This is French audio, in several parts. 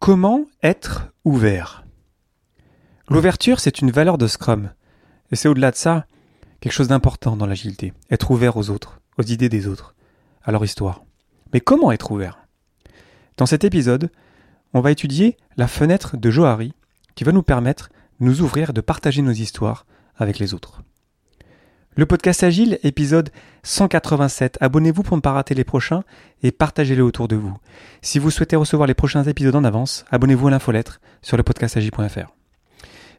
Comment être ouvert? L'ouverture, c'est une valeur de Scrum. Et c'est au-delà de ça quelque chose d'important dans l'agilité. Être ouvert aux autres, aux idées des autres, à leur histoire. Mais comment être ouvert? Dans cet épisode, on va étudier la fenêtre de Johari qui va nous permettre de nous ouvrir et de partager nos histoires avec les autres. Le podcast Agile, épisode 187. Abonnez-vous pour ne pas rater les prochains et partagez-les autour de vous. Si vous souhaitez recevoir les prochains épisodes en avance, abonnez-vous à l'infolettre sur le podcastagile.fr.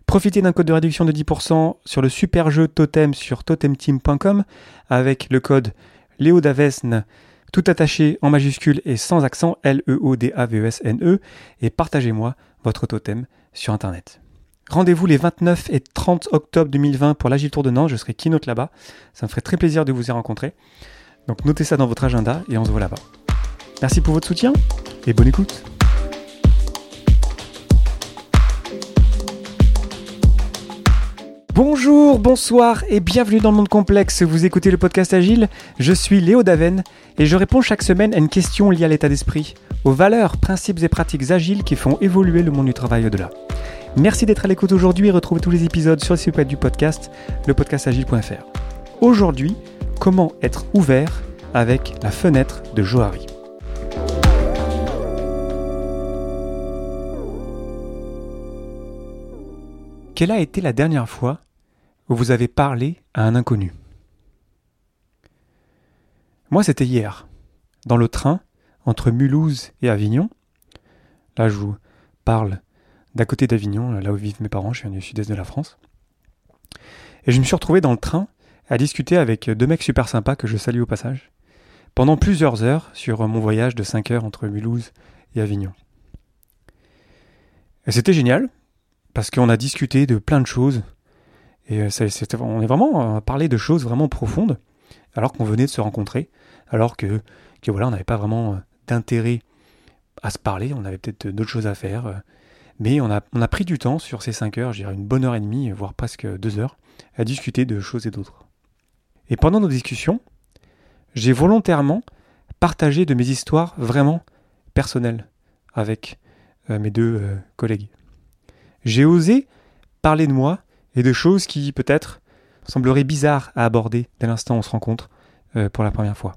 Profitez d'un code de réduction de 10% sur le super jeu Totem sur totemteam.com avec le code LEODAVESN tout attaché en majuscule et sans accent L-E-O-D-A-V-E-S-N-E e, et partagez-moi votre totem sur internet. Rendez-vous les 29 et 30 octobre 2020 pour l'Agile Tour de Nantes. Je serai keynote là-bas. Ça me ferait très plaisir de vous y rencontrer. Donc notez ça dans votre agenda et on se voit là-bas. Merci pour votre soutien et bonne écoute. Bonjour, bonsoir et bienvenue dans le monde complexe. Vous écoutez le podcast Agile. Je suis Léo Daven et je réponds chaque semaine à une question liée à l'état d'esprit, aux valeurs, principes et pratiques agiles qui font évoluer le monde du travail au-delà. Merci d'être à l'écoute aujourd'hui et retrouvez tous les épisodes sur le site web du podcast, lepodcastagile.fr. Aujourd'hui, comment être ouvert avec la fenêtre de Johari? Quelle a été la dernière fois où vous avez parlé à un inconnu? Moi, c'était hier, dans le train entre Mulhouse et Avignon. Là, je vous parle d'à côté d'Avignon, là où vivent mes parents, je viens du sud-est de la France. Et je me suis retrouvé dans le train à discuter avec deux mecs super sympas que je salue au passage, pendant plusieurs heures sur mon voyage de 5 heures entre Mulhouse et Avignon. Et c'était génial, parce qu'on a discuté de plein de choses, et ça, on est vraiment à parler de choses vraiment profondes, alors qu'on venait de se rencontrer, alors que, que voilà, on n'avait pas vraiment d'intérêt à se parler, on avait peut-être d'autres choses à faire, mais on a, pris du temps sur ces 5 heures, je dirais une bonne heure et demie, voire presque 2 heures, à discuter de choses et d'autres. Et pendant nos discussions, j'ai volontairement partagé de mes histoires vraiment personnelles avec euh, mes deux euh, collègues. J'ai osé parler de moi et de choses qui peut-être sembleraient bizarres à aborder dès l'instant où on se rencontre euh, pour la première fois.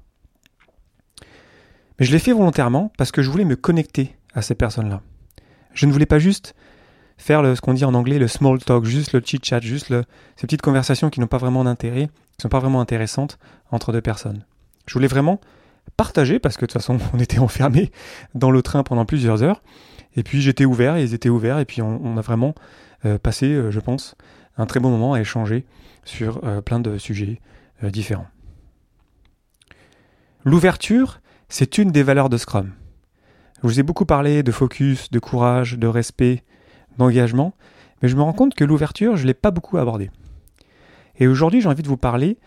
Mais je l'ai fait volontairement parce que je voulais me connecter à ces personnes-là. Je ne voulais pas juste faire ce qu'on dit en anglais le small talk, juste le chit chat, juste ces petites conversations qui n'ont pas vraiment d'intérêt, qui sont pas vraiment intéressantes entre deux personnes. Je voulais vraiment partager parce que de toute façon on était enfermés dans le train pendant plusieurs heures et puis j'étais ouvert, ils étaient ouverts et puis on, a vraiment euh, passé, euh, je pense, un très bon moment à échanger sur euh, plein de sujets différents. L'ouverture, c'est une des valeurs de Scrum. Je vous ai beaucoup parlé de focus, de courage, de respect, d'engagement, mais je me rends compte que l'ouverture, je ne l'ai pas beaucoup abordée. Et aujourd'hui, j'ai envie de vous parler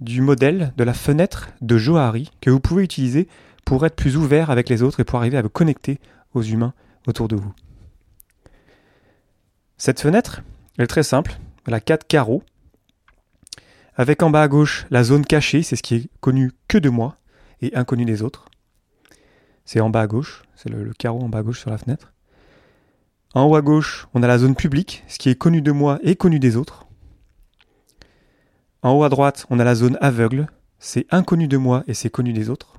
du modèle de la fenêtre de Johari que vous pouvez utiliser pour être plus ouvert avec les autres et pour arriver à vous connecter aux humains autour de vous. Cette fenêtre, elle est très simple, elle a quatre carreaux, avec en bas à gauche la zone cachée, c'est ce qui est connu que de moi et inconnu des autres. C'est en bas à gauche, c'est le, carreau en bas à gauche sur la fenêtre. En haut à gauche, on a la zone publique, ce qui est connu de moi et connu des autres. En haut à droite, on a la zone aveugle, c'est inconnu de moi et c'est connu des autres.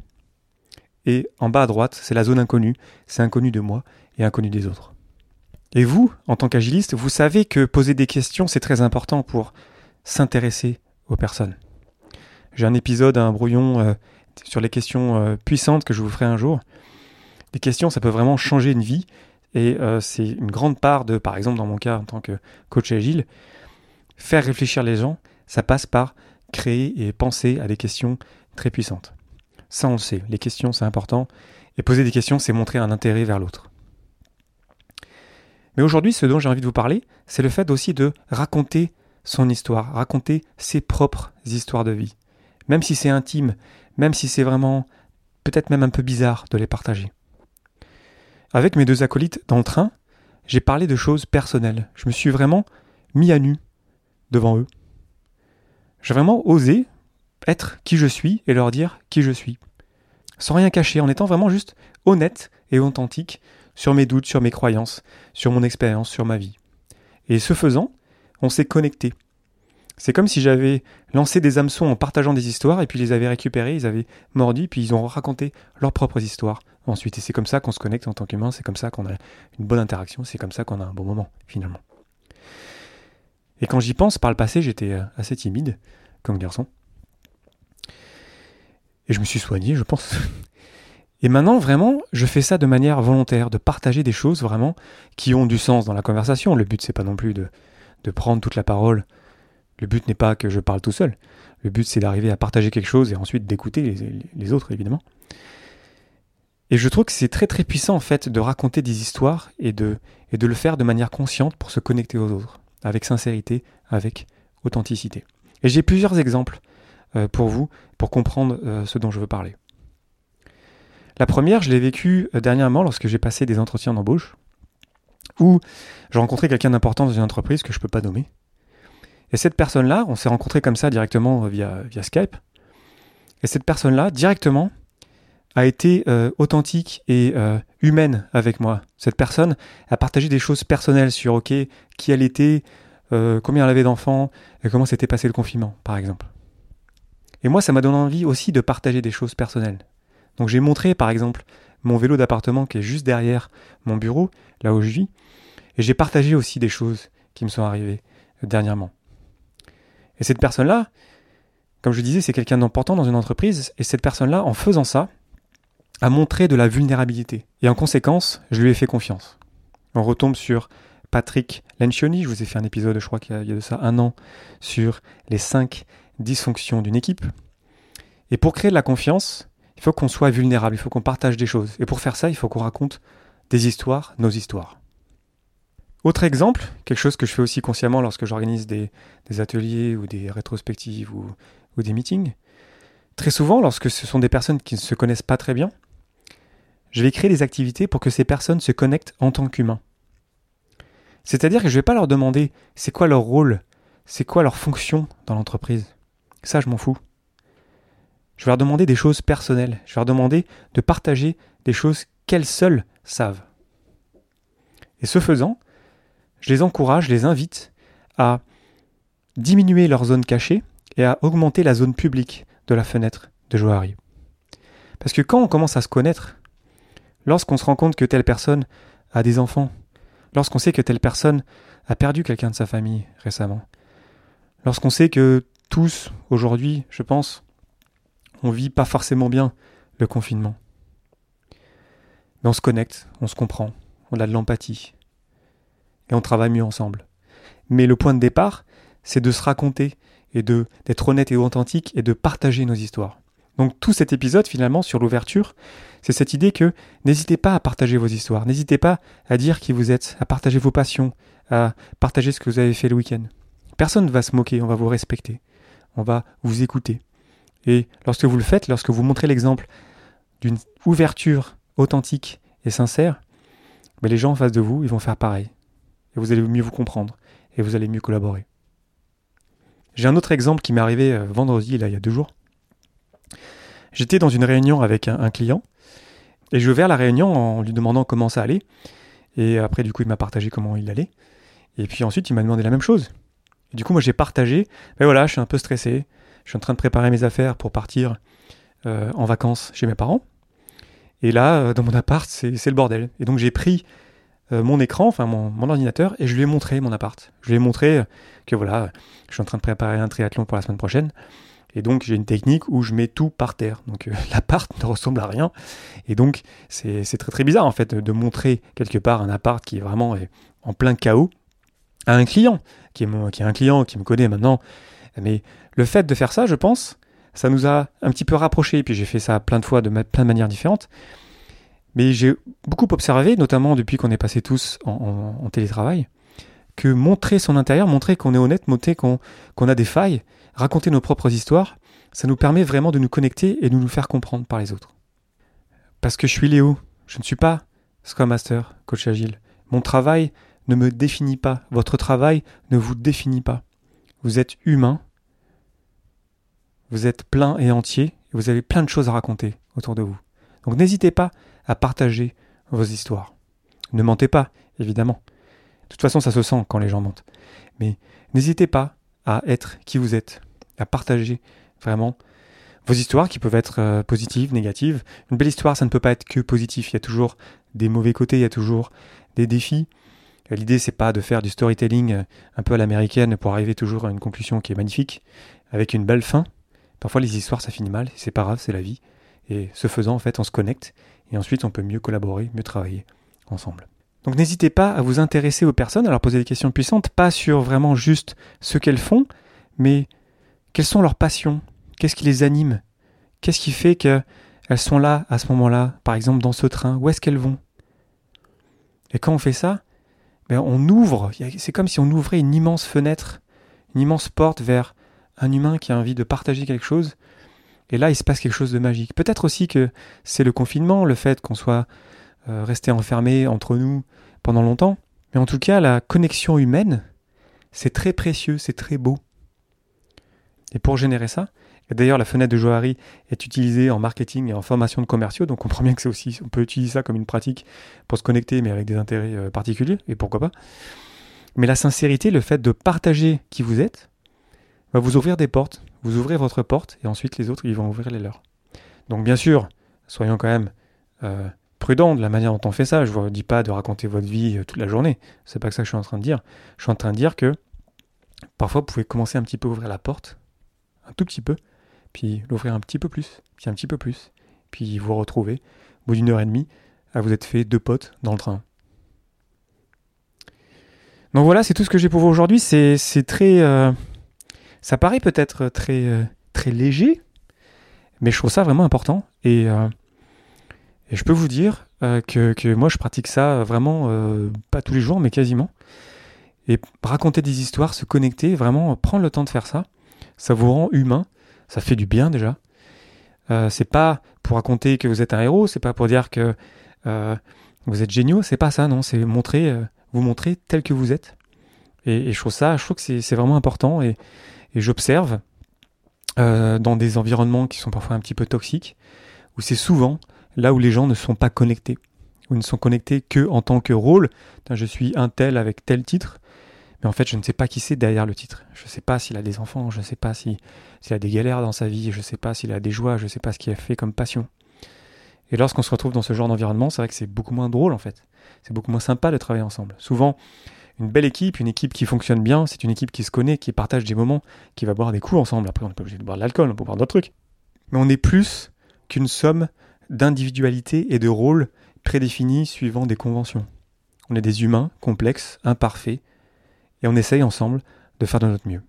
Et en bas à droite, c'est la zone inconnue, c'est inconnu de moi et inconnu des autres. Et vous, en tant qu'agiliste, vous savez que poser des questions, c'est très important pour s'intéresser aux personnes. J'ai un épisode, un brouillon euh, sur les questions euh, puissantes que je vous ferai un jour. Les questions, ça peut vraiment changer une vie. Et euh, c'est une grande part de, par exemple, dans mon cas en tant que coach agile, faire réfléchir les gens, ça passe par créer et penser à des questions très puissantes. Ça, on le sait. Les questions, c'est important. Et poser des questions, c'est montrer un intérêt vers l'autre. Mais aujourd'hui, ce dont j'ai envie de vous parler, c'est le fait aussi de raconter son histoire, raconter ses propres histoires de vie. Même si c'est intime, même si c'est vraiment peut-être même un peu bizarre de les partager. Avec mes deux acolytes dans le train, j'ai parlé de choses personnelles. Je me suis vraiment mis à nu devant eux. J'ai vraiment osé être qui je suis et leur dire qui je suis. Sans rien cacher, en étant vraiment juste honnête et authentique sur mes doutes, sur mes croyances, sur mon expérience, sur ma vie. Et ce faisant, on s'est connecté. C'est comme si j'avais lancé des hameçons en partageant des histoires et puis ils les avaient récupérés, ils avaient mordu, puis ils ont raconté leurs propres histoires ensuite. Et c'est comme ça qu'on se connecte en tant qu'humain, c'est comme ça qu'on a une bonne interaction, c'est comme ça qu'on a un bon moment finalement. Et quand j'y pense, par le passé, j'étais euh, assez timide comme garçon. Et je me suis soigné, je pense. Et maintenant, vraiment, je fais ça de manière volontaire, de partager des choses vraiment qui ont du sens dans la conversation. Le but, c'est pas non plus de, de prendre toute la parole. Le but n'est pas que je parle tout seul. Le but, c'est d'arriver à partager quelque chose et ensuite d'écouter les, autres, évidemment. Et je trouve que c'est très très puissant en fait de raconter des histoires et de, le faire de manière consciente pour se connecter aux autres, avec sincérité, avec authenticité. Et j'ai plusieurs exemples euh, pour vous, pour comprendre euh, ce dont je veux parler. La première, je l'ai vécue euh, dernièrement lorsque j'ai passé des entretiens d'embauche, où j'ai rencontré quelqu'un d'important dans une entreprise que je ne peux pas nommer. Et cette personne-là, on s'est rencontré comme ça directement via, via Skype. Et cette personne-là, directement, a été authentique et humaine avec moi. Cette personne a partagé des choses personnelles sur OK, qui elle était, combien elle avait d'enfants, et comment s'était passé le confinement, par exemple. Et moi, ça m'a donné envie aussi de partager des choses personnelles. Donc j'ai montré, par exemple, mon vélo d'appartement qui est juste derrière mon bureau, là où je vis, et j'ai partagé aussi des choses qui me sont arrivées dernièrement. Et cette personne-là, comme je disais, c'est quelqu'un d'important dans une entreprise, et cette personne-là, en faisant ça, a montré de la vulnérabilité. Et en conséquence, je lui ai fait confiance. On retombe sur Patrick Lencioni, je vous ai fait un épisode, je crois qu'il y a de ça un an, sur les cinq dysfonction d'une équipe. Et pour créer de la confiance, il faut qu'on soit vulnérable, il faut qu'on partage des choses. Et pour faire ça, il faut qu'on raconte des histoires, nos histoires. Autre exemple, quelque chose que je fais aussi consciemment lorsque j'organise des, ateliers ou des rétrospectives ou, des meetings. Très souvent, lorsque ce sont des personnes qui ne se connaissent pas très bien, je vais créer des activités pour que ces personnes se connectent en tant qu'humains. C'est-à-dire que je ne vais pas leur demander c'est quoi leur rôle, c'est quoi leur fonction dans l'entreprise. Ça, je m'en fous. Je vais leur demander des choses personnelles. Je vais leur demander de partager des choses qu'elles seules savent. Et ce faisant, je les encourage, je les invite à diminuer leur zone cachée et à augmenter la zone publique de la fenêtre de Johari. Parce que quand on commence à se connaître, lorsqu'on se rend compte que telle personne a des enfants, lorsqu'on sait que telle personne a perdu quelqu'un de sa famille récemment, lorsqu'on sait que tous, aujourd'hui, je pense, on vit pas forcément bien le confinement. Mais on se connecte, on se comprend, on a de l'empathie. Et on travaille mieux ensemble. Mais le point de départ, c'est de se raconter et de d'être honnête et authentique et de partager nos histoires. Donc tout cet épisode finalement sur l'ouverture, c'est cette idée que n'hésitez pas à partager vos histoires, n'hésitez pas à dire qui vous êtes, à partager vos passions, à partager ce que vous avez fait le week-end. Personne ne va se moquer, on va vous respecter on va vous écouter. Et lorsque vous le faites, lorsque vous montrez l'exemple d'une ouverture authentique et sincère, ben, les gens en face de vous, ils vont faire pareil. Et vous allez mieux vous comprendre. Et vous allez mieux collaborer. J'ai un autre exemple qui m'est arrivé euh, vendredi, là, il y a deux jours. J'étais dans une réunion avec un, client. Et je vais la réunion en lui demandant comment ça allait. Et après, du coup, il m'a partagé comment il allait. Et puis ensuite, il m'a demandé la même chose du coup, moi, j'ai partagé. Mais voilà, je suis un peu stressé. Je suis en train de préparer mes affaires pour partir euh, en vacances chez mes parents. Et là, euh, dans mon appart, c'est le bordel. Et donc, j'ai pris mon écran, enfin mon, mon, ordinateur, et je lui ai montré mon appart. Je lui ai montré que voilà, je suis en train de préparer un triathlon pour la semaine prochaine. Et donc, j'ai une technique où je mets tout par terre. Donc, l'appart ne ressemble à rien. Et donc, c'est très très bizarre en fait de montrer quelque part un appart qui est vraiment en plein chaos à un client, qui est, qui est un client qui me connaît maintenant. Mais le fait de faire ça, je pense, ça nous a un petit peu rapprochés. Et puis j'ai fait ça plein de fois de plein de manières différentes. Mais j'ai beaucoup observé, notamment depuis qu'on est passé tous en, télétravail, que montrer son intérieur, montrer qu'on est honnête, montrer qu'on a des failles, raconter nos propres histoires, ça nous permet vraiment de nous connecter et de nous faire comprendre par les autres. Parce que je suis Léo, je ne suis pas Scrum Master, coach agile. Mon travail, ne me définit pas, votre travail ne vous définit pas. Vous êtes humain, vous êtes plein et entier, et vous avez plein de choses à raconter autour de vous. Donc n'hésitez pas à partager vos histoires. Ne mentez pas, évidemment. De toute façon, ça se sent quand les gens mentent. Mais n'hésitez pas à être qui vous êtes, à partager vraiment vos histoires qui peuvent être euh, positives, négatives. Une belle histoire, ça ne peut pas être que positif. Il y a toujours des mauvais côtés, il y a toujours des défis. L'idée, c'est pas de faire du storytelling euh, un peu à l'américaine pour arriver toujours à une conclusion qui est magnifique, avec une belle fin. Parfois, les histoires, ça finit mal, c'est pas grave, c'est la vie. Et ce faisant, en fait, on se connecte, et ensuite, on peut mieux collaborer, mieux travailler ensemble. Donc n'hésitez pas à vous intéresser aux personnes, à leur poser des questions puissantes, pas sur vraiment juste ce qu'elles font, mais quelles sont leurs passions, qu'est-ce qui les anime, qu'est-ce qui fait qu'elles sont là à ce moment-là, par exemple dans ce train, où est-ce qu'elles vont? Et quand on fait ça, ben on ouvre, c'est comme si on ouvrait une immense fenêtre, une immense porte vers un humain qui a envie de partager quelque chose, et là il se passe quelque chose de magique. Peut-être aussi que c'est le confinement, le fait qu'on soit euh, resté enfermé entre nous pendant longtemps, mais en tout cas la connexion humaine, c'est très précieux, c'est très beau. Et pour générer ça, d'ailleurs la fenêtre de Johari est utilisée en marketing et en formation de commerciaux, donc on comprend bien que c'est aussi, on peut utiliser ça comme une pratique pour se connecter, mais avec des intérêts euh, particuliers, et pourquoi pas. Mais la sincérité, le fait de partager qui vous êtes, va vous ouvrir des portes, vous ouvrez votre porte, et ensuite les autres, ils vont ouvrir les leurs. Donc bien sûr, soyons quand même euh, prudents de la manière dont on fait ça. Je ne vous dis pas de raconter votre vie euh, toute la journée. C'est pas ça que je suis en train de dire. Je suis en train de dire que parfois vous pouvez commencer un petit peu à ouvrir la porte, un tout petit peu, puis l'ouvrir un petit peu plus, puis un petit peu plus, puis vous retrouvez, au bout d'une heure et demie, à vous être fait deux potes dans le train. Donc voilà, c'est tout ce que j'ai pour vous aujourd'hui. C'est, très. Euh, ça paraît peut-être très, euh, très léger, mais je trouve ça vraiment important. Et, euh, je peux vous dire que, que, moi, je pratique ça vraiment, pas tous les jours, mais quasiment. Et raconter des histoires, se connecter, vraiment prendre le temps de faire ça, ça vous rend humain, ça fait du bien déjà. Euh, c'est pas pour raconter que vous êtes un héros, c'est pas pour dire que euh, vous êtes géniaux, c'est pas ça, non, c'est montrer, euh, vous montrer tel que vous êtes. Et, je trouve ça, je trouve que c'est vraiment important et j'observe dans des environnements qui sont parfois un petit peu toxiques, où c'est souvent là où les gens ne sont pas connectés, ou ne sont connectés que en tant que rôle. Je suis un tel avec tel titre, mais en fait, je ne sais pas qui c'est derrière le titre. Je ne sais pas s'il a des enfants, je ne sais pas s'il a des galères dans sa vie, je ne sais pas s'il a des joies, je ne sais pas ce qu'il a fait comme passion. Et lorsqu'on se retrouve dans ce genre d'environnement, c'est vrai que c'est beaucoup moins drôle en fait. C'est beaucoup moins sympa de travailler ensemble. Souvent, une belle équipe, une équipe qui fonctionne bien, c'est une équipe qui se connaît, qui partage des moments, qui va boire des coups ensemble. Après, on n'est pas obligé de boire de l'alcool, on peut boire d'autres trucs. Mais on est plus qu'une somme d'individualités et de rôles prédéfinis suivant des conventions. On est des humains complexes, imparfaits, et on essaye ensemble de faire de notre mieux.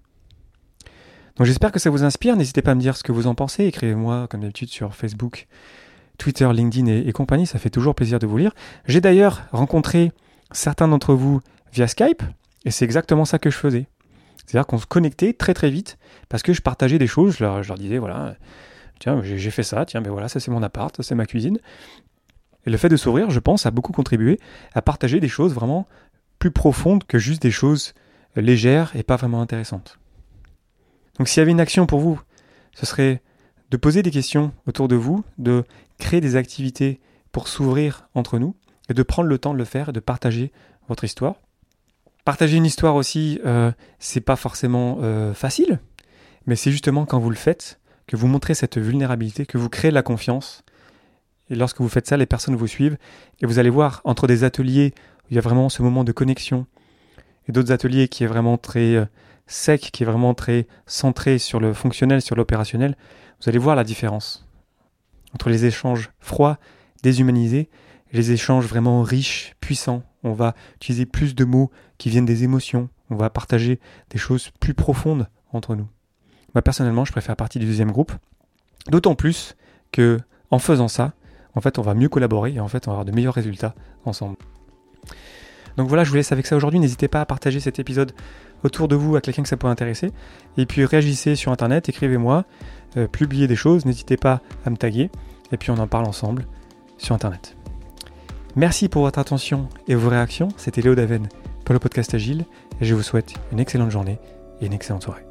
Donc j'espère que ça vous inspire. N'hésitez pas à me dire ce que vous en pensez. Écrivez-moi comme d'habitude sur Facebook, Twitter, LinkedIn et, compagnie. Ça fait toujours plaisir de vous lire. J'ai d'ailleurs rencontré certains d'entre vous via Skype et c'est exactement ça que je faisais. C'est-à-dire qu'on se connectait très très vite parce que je partageais des choses. Je leur, disais voilà, tiens, j'ai fait ça, tiens, mais voilà, ça c'est mon appart, ça c'est ma cuisine. Et le fait de s'ouvrir, je pense, a beaucoup contribué à partager des choses vraiment plus profondes que juste des choses légère et pas vraiment intéressante. Donc s'il y avait une action pour vous, ce serait de poser des questions autour de vous, de créer des activités pour s'ouvrir entre nous, et de prendre le temps de le faire et de partager votre histoire. Partager une histoire aussi, euh, c'est pas forcément euh, facile, mais c'est justement quand vous le faites que vous montrez cette vulnérabilité, que vous créez la confiance. Et lorsque vous faites ça, les personnes vous suivent, et vous allez voir entre des ateliers où il y a vraiment ce moment de connexion, et d'autres ateliers qui est vraiment très euh, sec, qui est vraiment très centré sur le fonctionnel, sur l'opérationnel, vous allez voir la différence entre les échanges froids, déshumanisés, les échanges vraiment riches, puissants. On va utiliser plus de mots qui viennent des émotions, on va partager des choses plus profondes entre nous. Moi personnellement, je préfère partie du deuxième groupe, d'autant plus que en faisant ça, en fait, on va mieux collaborer et en fait, on va avoir de meilleurs résultats ensemble. Donc voilà, je vous laisse avec ça aujourd'hui. N'hésitez pas à partager cet épisode autour de vous à quelqu'un que ça pourrait intéresser. Et puis réagissez sur Internet, écrivez-moi, euh, publiez des choses, n'hésitez pas à me taguer. Et puis on en parle ensemble sur Internet. Merci pour votre attention et vos réactions. C'était Léo Daven pour le podcast Agile. Et je vous souhaite une excellente journée et une excellente soirée.